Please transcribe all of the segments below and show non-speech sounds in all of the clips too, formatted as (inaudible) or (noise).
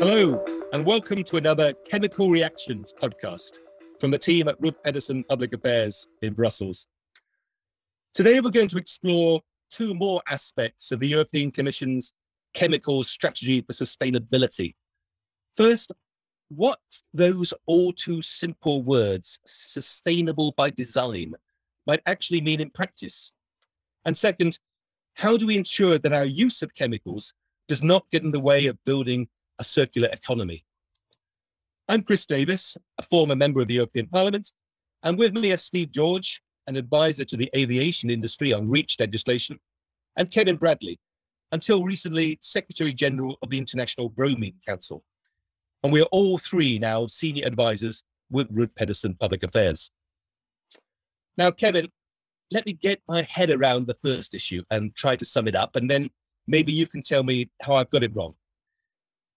Hello, and welcome to another Chemical Reactions podcast from the team at Rud Pedersen Public Affairs in Brussels. Today, we're going to explore two more aspects of the European Commission's chemical strategy for sustainability. First, what those all too simple words, sustainable by design, might actually mean in practice. And second, how do we ensure that our use of chemicals does not get in the way of building a circular economy? I'm Chris Davies, a former member of the European Parliament, and with me are Steve George, an advisor to the aviation industry on REACH legislation, and Kevin Bradley, until recently Secretary General of the International Bromine Council. And we are all three now senior advisors with Rud Pedersen Public Affairs. Now, Kevin, let me get my head around the first issue and try to sum it up, and then maybe you can tell me how I've got it wrong.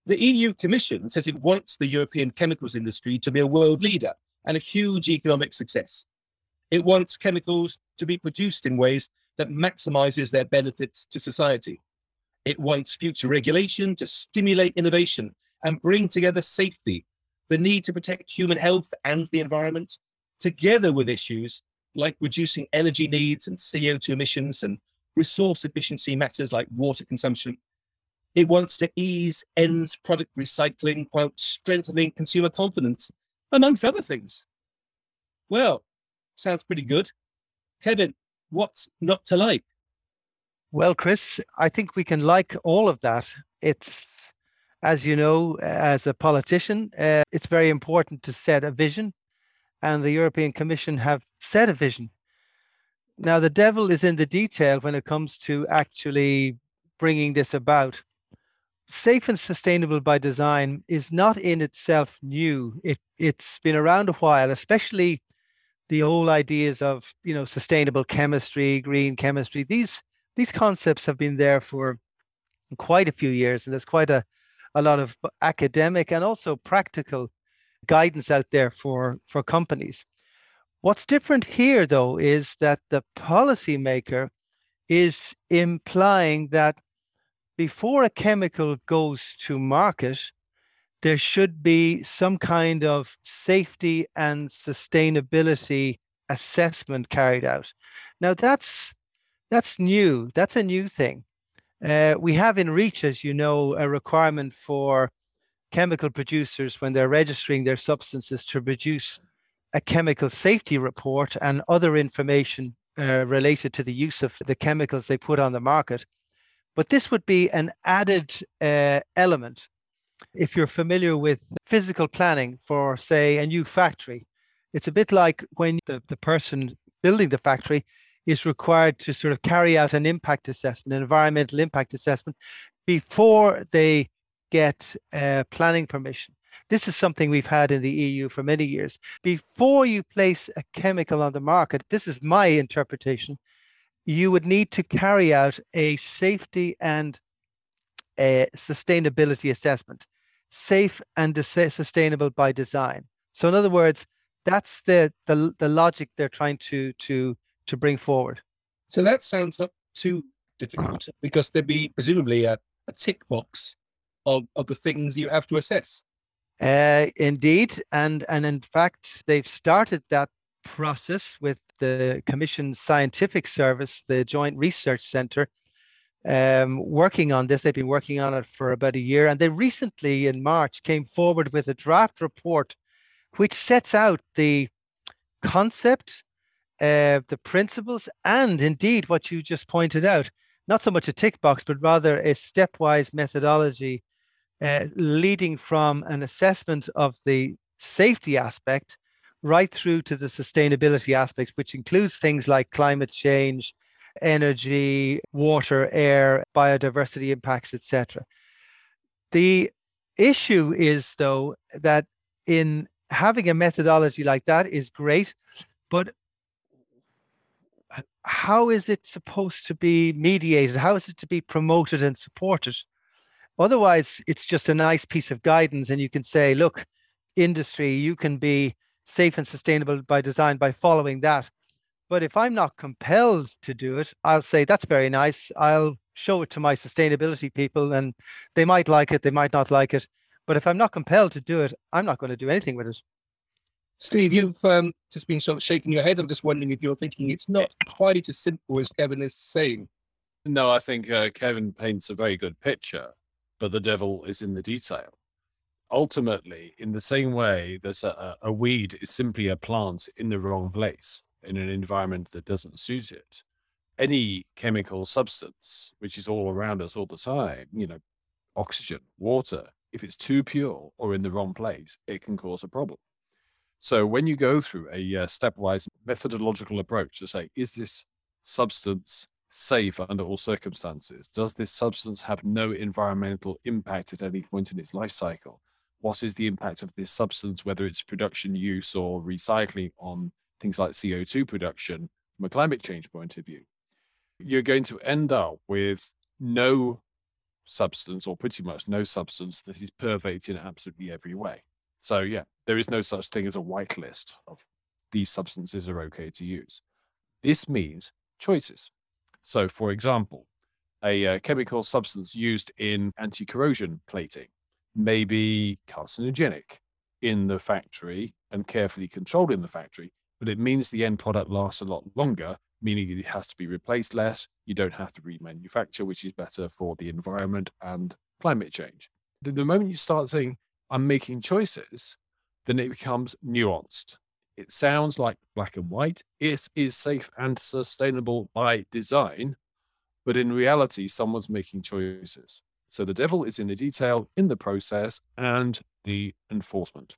The EU Commission says it wants the European chemicals industry to be a world leader and a huge economic success. It wants chemicals to be produced in ways that maximizes their benefits to society. It wants future regulation to stimulate innovation and bring together safety, the need to protect human health and the environment, together with issues like reducing energy needs and CO2 emissions and resource efficiency matters like water consumption. It wants to ease ends product recycling while strengthening consumer confidence, amongst other things. Well, sounds pretty good. Kevin, what's not to like? Well, Chris, I think we can like all of that. It's, as you know, as a politician, uh, it's very important to set a vision, and the European Commission have set a vision. Now, the devil is in the detail when it comes to actually bringing this about. Safe and sustainable by design is not in itself new. It, it's been around a while, especially the old ideas of you know sustainable chemistry, green chemistry. These these concepts have been there for quite a few years, and there's quite a, a lot of academic and also practical guidance out there for, for companies. What's different here, though, is that the policymaker is implying that before a chemical goes to market, there should be some kind of safety and sustainability assessment carried out. Now, that's that's new. That's a new thing. Uh, we have in REACH, as you know, a requirement for chemical producers when they're registering their substances to produce a chemical safety report and other information uh, related to the use of the chemicals they put on the market. But this would be an added uh, element. If you're familiar with physical planning for, say, a new factory, it's a bit like when the, the person building the factory is required to sort of carry out an impact assessment, an environmental impact assessment, before they get uh, planning permission. This is something we've had in the EU for many years. Before you place a chemical on the market, this is my interpretation, you would need to carry out a safety and a sustainability assessment, safe and sustainable by design. So, in other words, that's the, the the logic they're trying to to to bring forward. So that sounds not too difficult because there'd be presumably a, a tick box of, of the things you have to assess. Uh, indeed, and and in fact, they've started that process with the Commission's scientific service, the Joint Research Centre, um, working on this. They've been working on it for about a year, and they recently, in March, came forward with a draft report, which sets out the concept uh, the principles and indeed what you just pointed out, not so much a tick box, but rather a stepwise methodology uh, leading from an assessment of the safety aspect right through to the sustainability aspect, which includes things like climate change, energy, water, air, biodiversity impacts, etc. The issue is, though, that in having a methodology like that is great, but how is it supposed to be mediated? How is it to be promoted and supported? Otherwise, it's just a nice piece of guidance, and you can say, look, industry, you can be safe and sustainable by design by following that. But if I'm not compelled to do it, I'll say, that's very nice. I'll show it to my sustainability people, and they might like it, they might not like it. But if I'm not compelled to do it, I'm not going to do anything with it. Steve, you've um, just been sort of shaking your head. I'm just wondering if you're thinking it's not quite as simple as Kevin is saying. No, I think uh, Kevin paints a very good picture, but the devil is in the detail. Ultimately, in the same way that a, a weed is simply a plant in the wrong place, in an environment that doesn't suit it, any chemical substance, which is all around us all the time, you know, oxygen, water, if it's too pure or in the wrong place, it can cause a problem. So when you go through a uh, stepwise methodological approach to say, is this substance safe under all circumstances? Does this substance have no environmental impact at any point in its life cycle? What is the impact of this substance, whether it's production, use, or recycling on things like CO2 production from a climate change point of view? You're going to end up with no substance, or pretty much no substance, that is perfect in absolutely every way. So yeah, there is no such thing as a whitelist of these substances are okay to use. This means choices. So, for example, a uh, chemical substance used in anti corrosion plating may be carcinogenic in the factory and carefully controlled in the factory, but it means the end product lasts a lot longer, meaning it has to be replaced less. You don't have to remanufacture, which is better for the environment and climate change. The, the moment you start saying, I'm making choices, then it becomes nuanced. It sounds like black and white. It is safe and sustainable by design, but in reality, someone's making choices. So the devil is in the detail, in the process, and the enforcement.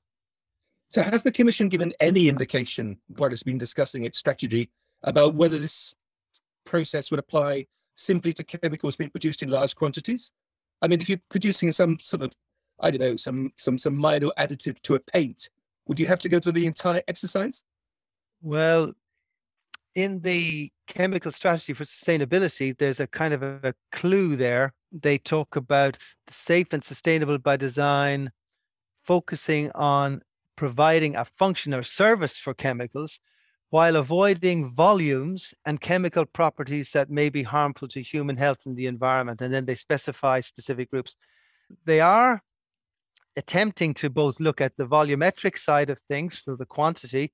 So, has the Commission given any indication, while it's been discussing its strategy, about whether this process would apply simply to chemicals being produced in large quantities? I mean, if you're producing some sort of I don't know, some some some minor additive to a paint, would you have to go through the entire exercise? Well, in the chemical strategy for sustainability, there's a kind of a, clue there. They talk about safe and sustainable by design, focusing on providing a function or service for chemicals while avoiding volumes and chemical properties that may be harmful to human health and the environment. And then they specify specific groups. They are attempting to both look at the volumetric side of things, so the quantity,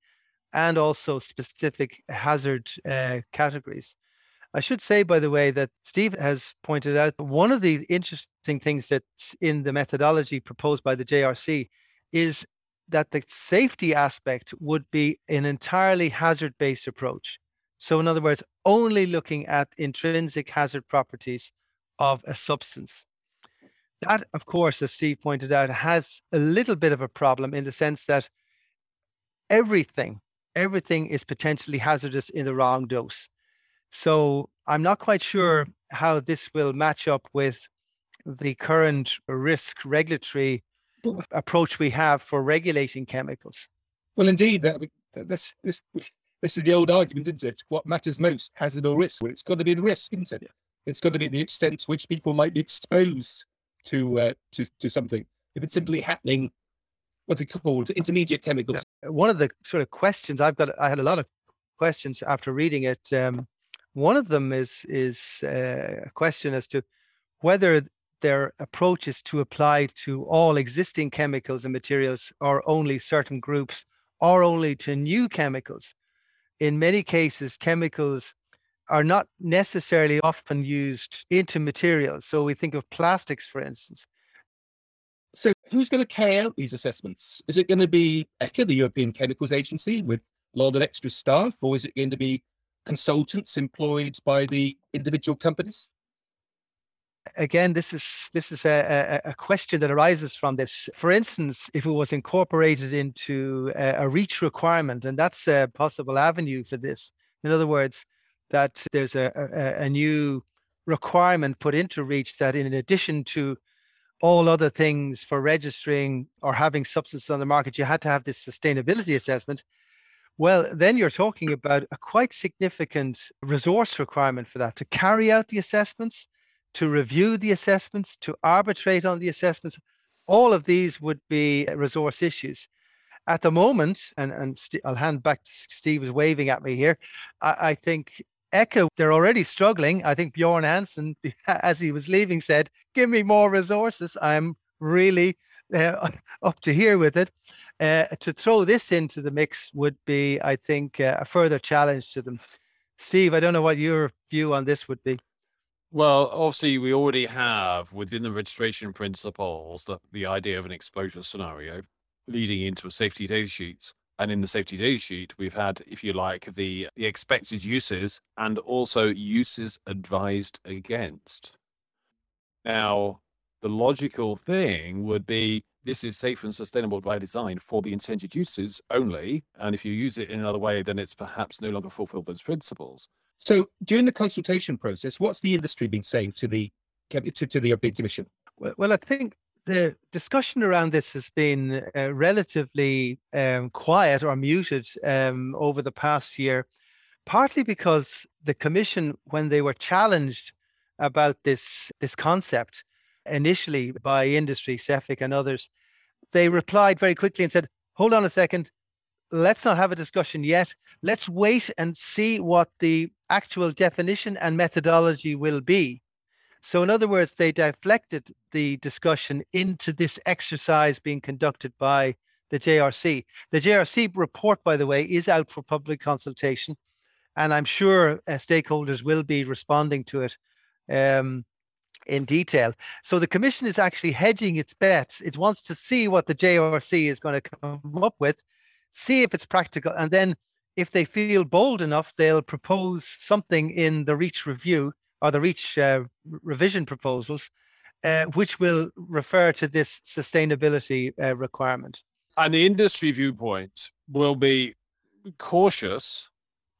and also specific hazard uh, categories. I should say, by the way, that Steve has pointed out one of the interesting things that's in the methodology proposed by the JRC is that the safety aspect would be an entirely hazard based approach. So, in other words, only looking at intrinsic hazard properties of a substance. That, of course, as Steve pointed out, has a little bit of a problem in the sense that everything, everything is potentially hazardous in the wrong dose. So I'm not quite sure how this will match up with the current risk regulatory approach we have for regulating chemicals. Well, indeed, that, this, this, this is the old argument, isn't it? What matters most, hazard or risk? Well, it's got to be the risk, isn't it? It's got to be the extent to which people might be exposed to uh, to to something. If it's simply happening, what's it called? Intermediate chemicals. One of the sort of questions I've got, I had a lot of questions after reading it. Um, one of them is is uh, a question as to whether their approach is to apply to all existing chemicals and materials, or only certain groups, or only to new chemicals. In many cases, chemicals are not necessarily often used into materials. So we think of plastics, for instance. Who's going to carry out these assessments? Is it going to be ECHA, the European Chemicals Agency, with a lot of extra staff, or is it going to be consultants employed by the individual companies? Again, this is this is a, a, a question that arises from this. For instance, if it was incorporated into a, a REACH requirement, and that's a possible avenue for this. In other words, that there's a, a, a new requirement put into REACH that in addition to all other things for registering or having substances on the market, you had to have this sustainability assessment. Well, then you're talking about a quite significant resource requirement for that to carry out the assessments, to review the assessments, to arbitrate on the assessments. All of these would be resource issues. At the moment, and, and I'll hand back to Steve is waving at me here. I, I think ECHA, they're already struggling. I think Bjorn Hansen, (laughs) as he was leaving, said, Give me more resources. I'm really uh, (laughs) up to here with it. Uh, to throw this into the mix would be, I think, uh, a further challenge to them. Steve, I don't know what your view on this would be. Well, obviously, we already have within the registration principles the, the idea of an exposure scenario leading into a safety data sheet. And in the safety data sheet, we've had, if you like, the, the expected uses and also uses advised against. Now, the logical thing would be this is safe and sustainable by design for the intended uses only. And if you use it in another way, then it's perhaps no longer fulfilled those principles. So during the consultation process, what's the industry been saying to the to, to the European Commission? Well, well, I think the discussion around this has been uh, relatively um, quiet or muted um, over the past year, partly because the Commission, when they were challenged about this this concept initially by industry, CEFIC and others, they replied very quickly and said, "Hold on a second, let's not have a discussion yet. Let's wait and see what the actual definition and methodology will be." So, in other words, they deflected the discussion into this exercise being conducted by the JRC. The JRC report, by the way, is out for public consultation, and I'm sure uh, stakeholders will be responding to it um, in detail. So, the Commission is actually hedging its bets. It wants to see what the JRC is going to come up with, see if it's practical, and then if they feel bold enough, they'll propose something in the REACH review or the REACH uh, revision proposals, uh, which will refer to this sustainability uh, requirement. And the industry viewpoint will be cautious.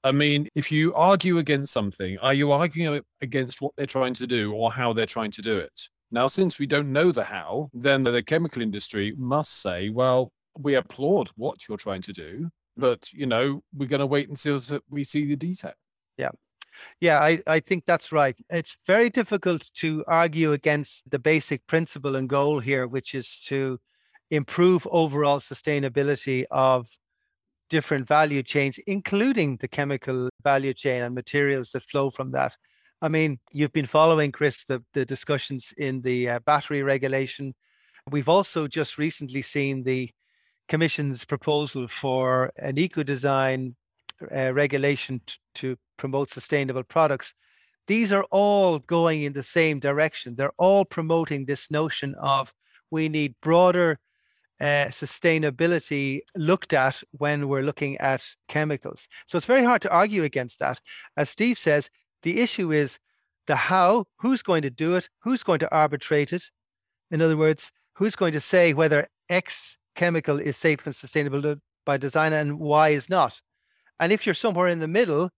I mean, if you argue against something, are you arguing against what they're trying to do or how they're trying to do it? Now, since we don't know the how, then the chemical industry must say, well, we applaud what you're trying to do, but you know, we're going to wait until we see the detail. Yeah. I, I think that's right. It's very difficult to argue against the basic principle and goal here, which is to improve overall sustainability of different value chains, including the chemical value chain and materials that flow from that. I mean, you've been following, Chris, the, the discussions in the uh, battery regulation. We've also just recently seen the Commission's proposal for an eco design uh, regulation t- to promote sustainable products. These are all going in the same direction. They're all promoting this notion of we need broader uh, sustainability looked at when we're looking at chemicals. So it's very hard to argue against that. As Steve says, the issue is the how, who's going to do it, who's going to arbitrate it. In other words, who's going to say whether X chemical is safe and sustainable by design and Y is not. And if you're somewhere in the middle,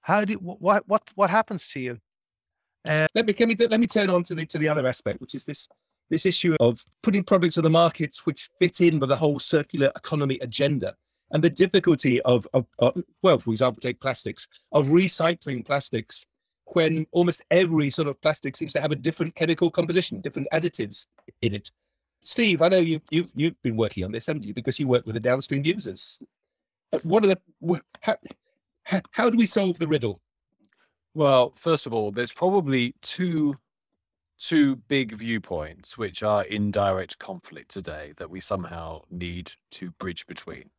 how do what what what happens to you? Uh, let me let me let me turn on to the to the other aspect, which is this this issue of putting products on the markets which fit in with the whole circular economy agenda and the difficulty of, of, of well, for example, take plastics of recycling plastics when almost every sort of plastic seems to have a different chemical composition, different additives in it. Steve, I know you you you've been working on this, haven't you? Because you work with the downstream users. What are the how, how do we solve the riddle? Well, first of all, there's probably two two big viewpoints which are in direct conflict today that we somehow need to bridge between.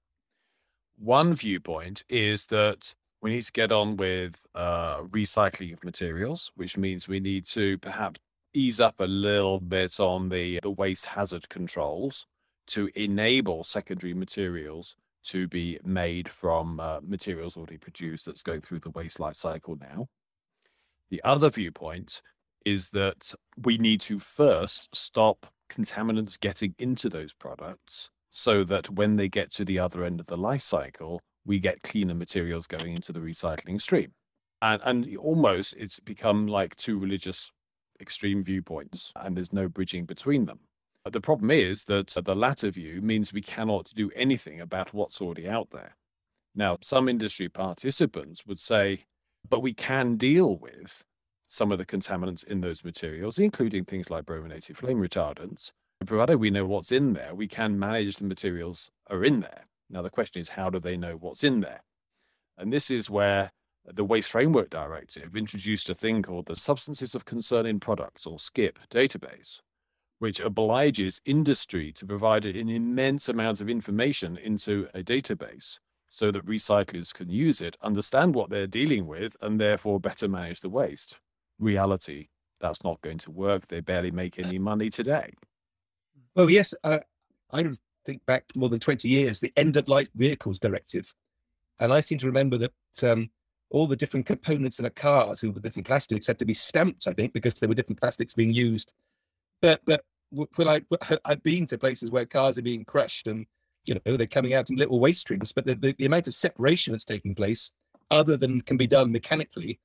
One viewpoint is that we need to get on with uh, recycling of materials, which means we need to perhaps ease up a little bit on the, the waste hazard controls to enable secondary materials to be made from uh, materials already produced that's going through the waste life cycle now. The other viewpoint is that we need to first stop contaminants getting into those products so that when they get to the other end of the life cycle, we get cleaner materials going into the recycling stream. And, and almost it's become like two religious extreme viewpoints, and there's no bridging between them. Uh, the problem is that uh, the latter view means we cannot do anything about what's already out there. Now, some industry participants would say, but we can deal with some of the contaminants in those materials, including things like brominated flame retardants. Provided we know what's in there, we can manage the materials are in there. Now, the question is, how do they know what's in there? And this is where the Waste Framework Directive introduced a thing called the Substances of Concern in Products, or SCIP, database, which obliges industry to provide an immense amount of information into a database so that recyclers can use it, understand what they're dealing with, and therefore better manage the waste. Reality, that's not going to work. They barely make any money today. Well, yes, uh, I think back more than 20 years, the end of life vehicles directive. And I seem to remember that um, all the different components in a car, so the different plastics had to be stamped, I think, because there were different plastics being used. But, but when I, I've been to places where cars are being crushed and you know, they're coming out in little waste streams, but the, the, the amount of separation that's taking place, other than can be done mechanically,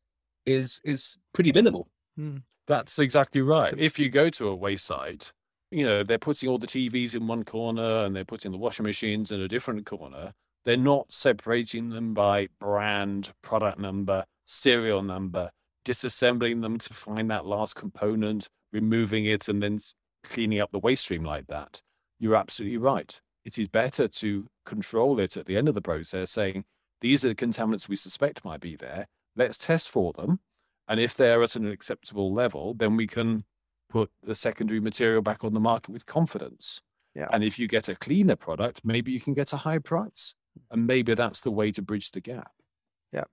is is pretty minimal. Hmm. That's exactly right. If you go to a wayside, you know, they're putting all the TVs in one corner and they're putting the washing machines in a different corner. They're not separating them by brand, product number, serial number, disassembling them to find that last component, removing it, and then cleaning up the waste stream like that. You're absolutely right it is better to control it at the end of the process, saying, these are the contaminants we suspect might be there. Let's test for them. And if they're at an acceptable level, then we can put the secondary material back on the market with confidence. Yeah. And if you get a cleaner product, maybe you can get a high price. And maybe that's the way to bridge the gap. Yeah.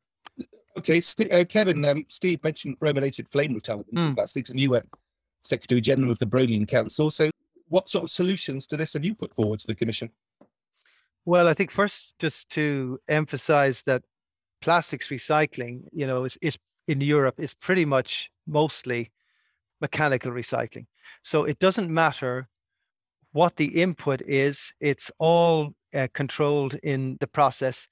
Okay, St- uh, Kevin, um, Steve mentioned brominated flame retardants mm. in plastics, and you were Secretary General of the Bromine Council. So what sort of solutions to this have you put forward to the Commission? Well, I think first, just to emphasize that plastics recycling, you know, is, is in Europe is pretty much mostly mechanical recycling. So it doesn't matter what the input is, it's all uh, controlled in the process.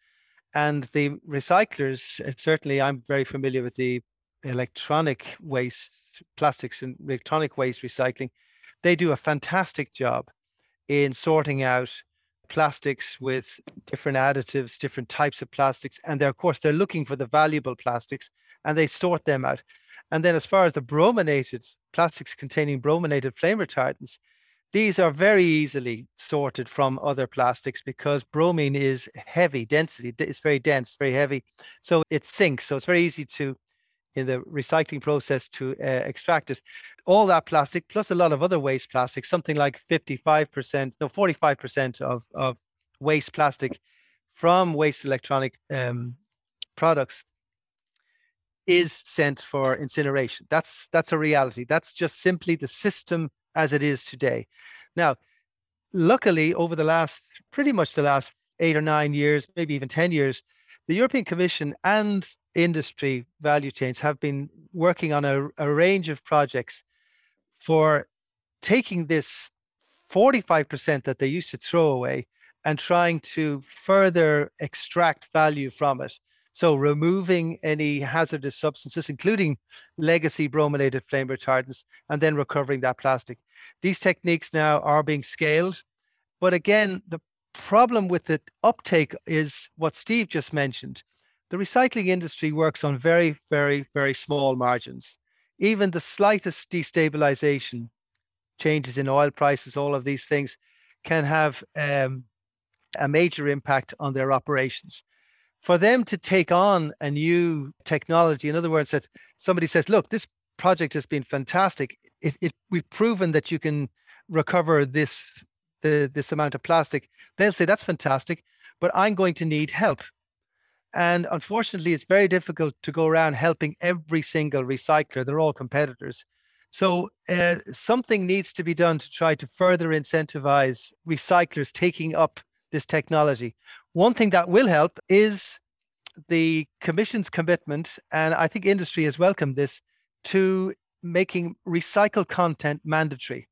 And the recyclers, uh, certainly I'm very familiar with the electronic waste, plastics and electronic waste recycling they do a fantastic job in sorting out plastics with different additives, different types of plastics. And of course, they're looking for the valuable plastics and they sort them out. And then as far as the brominated plastics containing brominated flame retardants, these are very easily sorted from other plastics because bromine is heavy density. It's very dense, very heavy. So it sinks. So it's very easy to in the recycling process to uh, extract it. All that plastic, plus a lot of other waste plastic, something like 55%, no, 45% of, of waste plastic from waste electronic um, products is sent for incineration. That's that's a reality. That's just simply the system as it is today. Now, luckily, over the last pretty much the last eight or nine years, maybe even 10 years, the European Commission and industry value chains have been working on a, a range of projects for taking this 45% that they used to throw away and trying to further extract value from it. So removing any hazardous substances, including legacy brominated flame retardants, and then recovering that plastic. These techniques now are being scaled. But again, the problem with the uptake is what Steve just mentioned the recycling industry works on very, very, very small margins. Even the slightest destabilization, changes in oil prices, all of these things can have um, a major impact on their operations. For them to take on a new technology, in other words, that somebody says, look, this project has been fantastic. It, it, we've proven that you can recover this the, this amount of plastic. They'll say, that's fantastic, but I'm going to need help. And unfortunately, it's very difficult to go around helping every single recycler. They're all competitors. So uh, something needs to be done to try to further incentivize recyclers taking up this technology. One thing that will help is the Commission's commitment, and I think industry has welcomed this, to making recycled content mandatory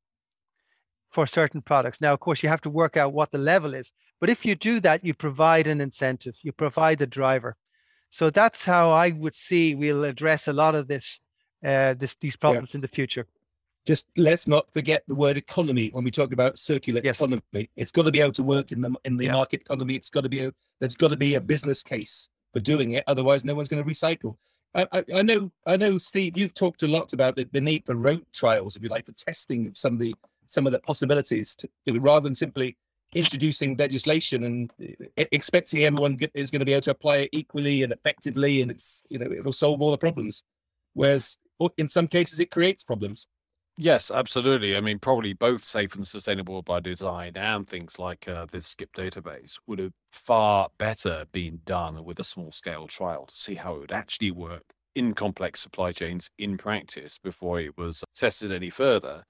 for certain products. Now, of course, you have to work out what the level is, but if you do that, you provide an incentive, you provide the driver. So that's how I would see we'll address a lot of this, uh, this these problems yeah. in the future. Just let's not forget the word economy when we talk about circular yes. economy. It's got to be able to work in the in the yeah. market economy. It's got to be a, there's got to be a business case for doing it. Otherwise, no one's going to recycle. I, I, I, know, I know, Steve. You've talked a lot about the, the need for road trials, if you like, for testing of some of the some of the possibilities, to, rather than simply introducing legislation and eh, expecting everyone is going to be able to apply it equally and effectively, and it's you know it'll solve all the problems. Whereas in some cases it creates problems. Yes, absolutely. I mean, probably both safe and sustainable by design and things like uh, this SCIP database would have far better been done with a small scale trial to see how it would actually work in complex supply chains in practice before it was tested any further.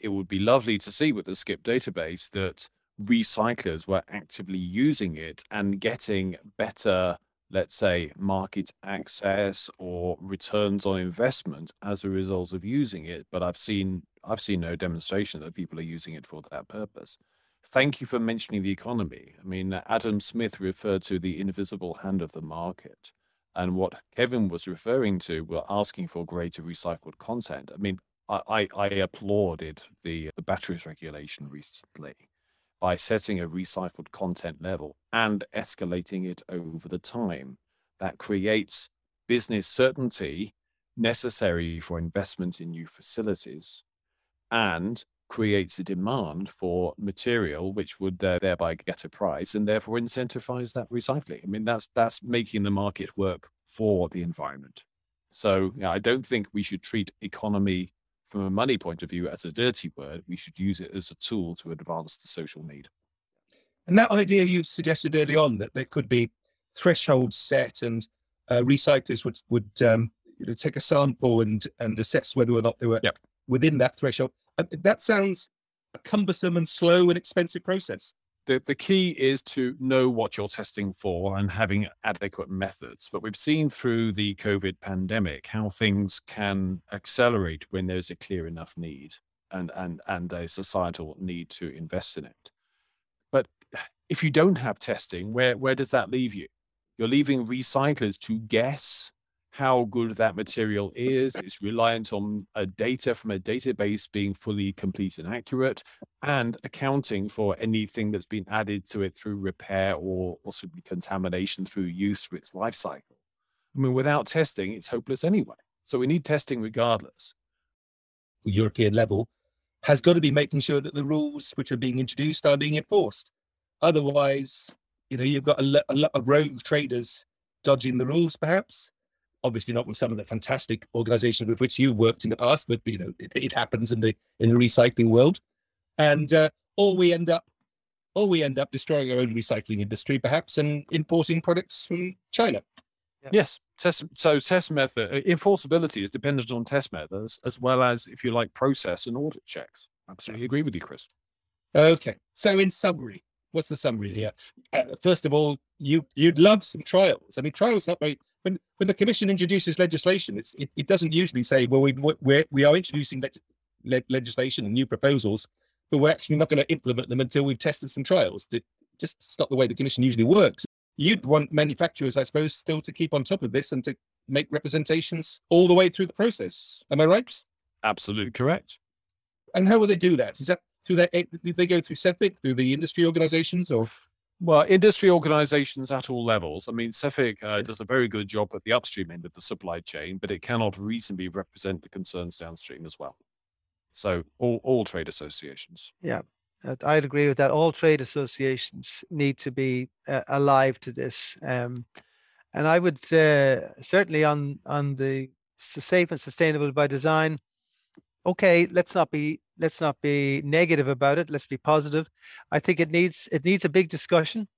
It would be lovely to see with the SCIP database that recyclers were actively using it and getting better let's say, market access or returns on investment as a result of using it. But I've seen I've seen no demonstration that people are using it for that purpose. Thank you for mentioning the economy. I mean, Adam Smith referred to the invisible hand of the market. And what Kevin was referring to were asking for greater recycled content. I mean, I, I, I applauded the, the batteries regulation recently by setting a recycled content level and escalating it over the time. That creates business certainty necessary for investment in new facilities and creates a demand for material which would uh, thereby get a price and therefore incentivize that recycling. I mean, that's that's making the market work for the environment. So you know, I don't think we should treat economy from a money point of view as a dirty word. We should use it as a tool to advance the social need. And that idea you suggested early on that there could be thresholds set and uh, recyclers would would um, you know, take a sample and and assess whether or not they were yep. within that threshold. Uh, that sounds a cumbersome and slow and expensive process the, the key is to know what you're testing for and having adequate methods. But we've seen through the COVID pandemic how things can accelerate when there's a clear enough need and, and, and a societal need to invest in it. But if you don't have testing, where, where does that leave you? You're leaving recyclers to guess how good that material is. It's reliant on a data from a database being fully complete and accurate, and accounting for anything that's been added to it through repair or possibly contamination through use through its life cycle. I mean, without testing, it's hopeless anyway. So we need testing regardless. European level has got to be making sure that the rules which are being introduced are being enforced. Otherwise, you know, you've got a, a lot of rogue traders dodging the rules, perhaps, obviously not with some of the fantastic organizations with which you worked in the past, but you know it, it happens in the in the recycling world, and uh, or we end up or we end up destroying our own recycling industry, perhaps, and importing products from China. Yeah. Yes, test, so test method uh, enforceability is dependent on test methods as well as, if you like, process and audit checks. Absolutely agree with you, Chris. Okay, so in summary, what's the summary here? Uh, first of all, you you'd love some trials. I mean, trials not very when when the commission introduces legislation, it's it, it doesn't usually say, well, we we we are introducing le- le- legislation and new proposals, but we're actually not going to implement them until we've tested some trials. It, just it's not the way the commission usually works. You'd want manufacturers, I suppose, still to keep on top of this and to make representations all the way through the process. Am I right? Absolutely correct. And how will they do that? Is that through their, they go through CEFIC, through the industry organizations, or? Well, industry organizations at all levels. I mean, CEFIC uh, does a very good job at the upstream end of the supply chain, but it cannot reasonably represent the concerns downstream as well. So, all, all trade associations. Yeah, I'd agree with that. All trade associations need to be uh, alive to this. Um, and I would uh, certainly on on the safe and sustainable by design. Okay, let's not be let's not be negative about it let's be positive. I think it needs it needs a big discussion.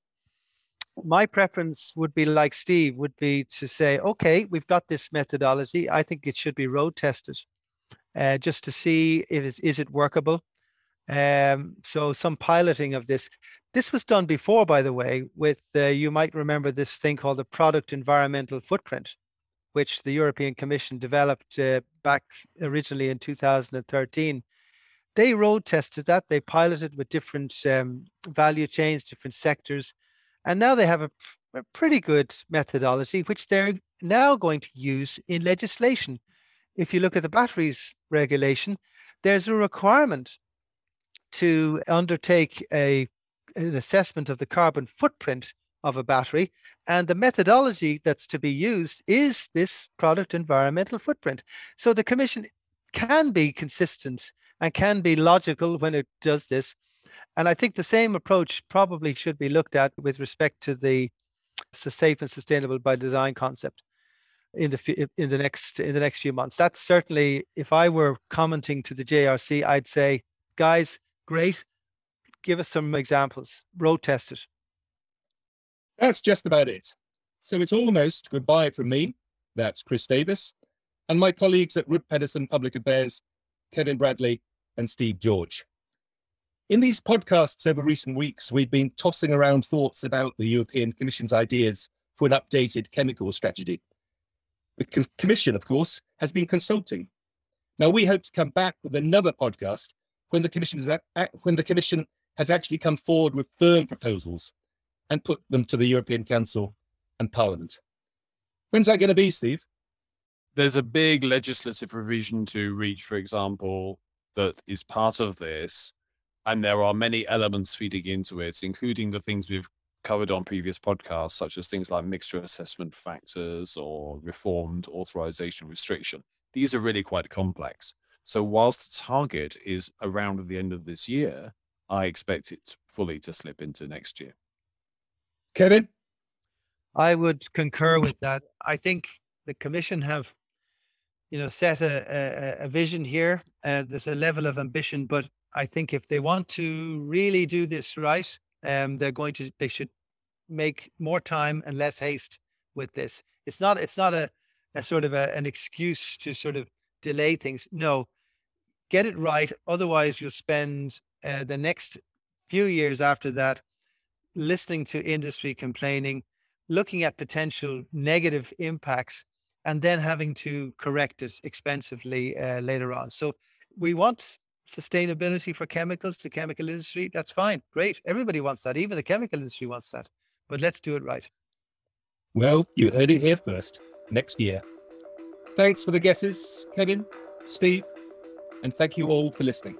My preference would be like steve would be to say okay we've got this methodology i think it should be road tested uh, just to see if is is it workable. Um, so some piloting of this. This was done before by the way with uh, you might remember this thing called the product environmental footprint which the european commission developed uh, back originally in 2013 they road tested that. They piloted with different um, value chains, different sectors, and now they have a, a pretty good methodology, which they're now going to use in legislation. If you look at the batteries regulation, there's a requirement to undertake a an assessment of the carbon footprint of a battery and the methodology that's to be used is this product environmental footprint so the commission can be consistent and can be logical when it does this. And I think the same approach probably should be looked at with respect to the safe and sustainable by design concept. in the in the next in the next few months. That's certainly if I were commenting to the JRC, I'd say, guys, great, give us some examples, road test it. That's just about it. So it's almost goodbye from me. That's Chris Davies and my colleagues at Rud Pedersen Public Affairs, Kevin Bradley and Steve George. In these podcasts over recent weeks, we've been tossing around thoughts about the European Commission's ideas for an updated chemical strategy. The Commission, of course, has been consulting. Now, we hope to come back with another podcast when the Commission, is when the Commission has actually come forward with firm proposals and put them to the European Council and Parliament. When's that going to be, Steve? There's a big legislative revision to REACH, for example, that is part of this. And there are many elements feeding into it, including the things we've covered on previous podcasts, such as things like mixture assessment factors or reformed authorization restriction. These are really quite complex. So, whilst the target is around the end of this year, I expect it fully to slip into next year. Kevin? I would concur with that. I think the Commission have, you know, set a, a, a vision here. Uh, there's a level of ambition, but I think if they want to really do this right, um, they're going to they should make more time and less haste with this. It's not it's not a, a sort of a, an excuse to sort of delay things. No, get it right. Otherwise, you'll spend uh, the next few years after that listening to industry complaining, looking at potential negative impacts, and then having to correct it expensively uh, later on. So we want sustainability for chemicals, the chemical industry. That's fine. Great. Everybody wants that. Even the chemical industry wants that. But let's do it right. Well, you heard it here first. Next year. Thanks for the guesses, Kevin, Steve, and thank you all for listening.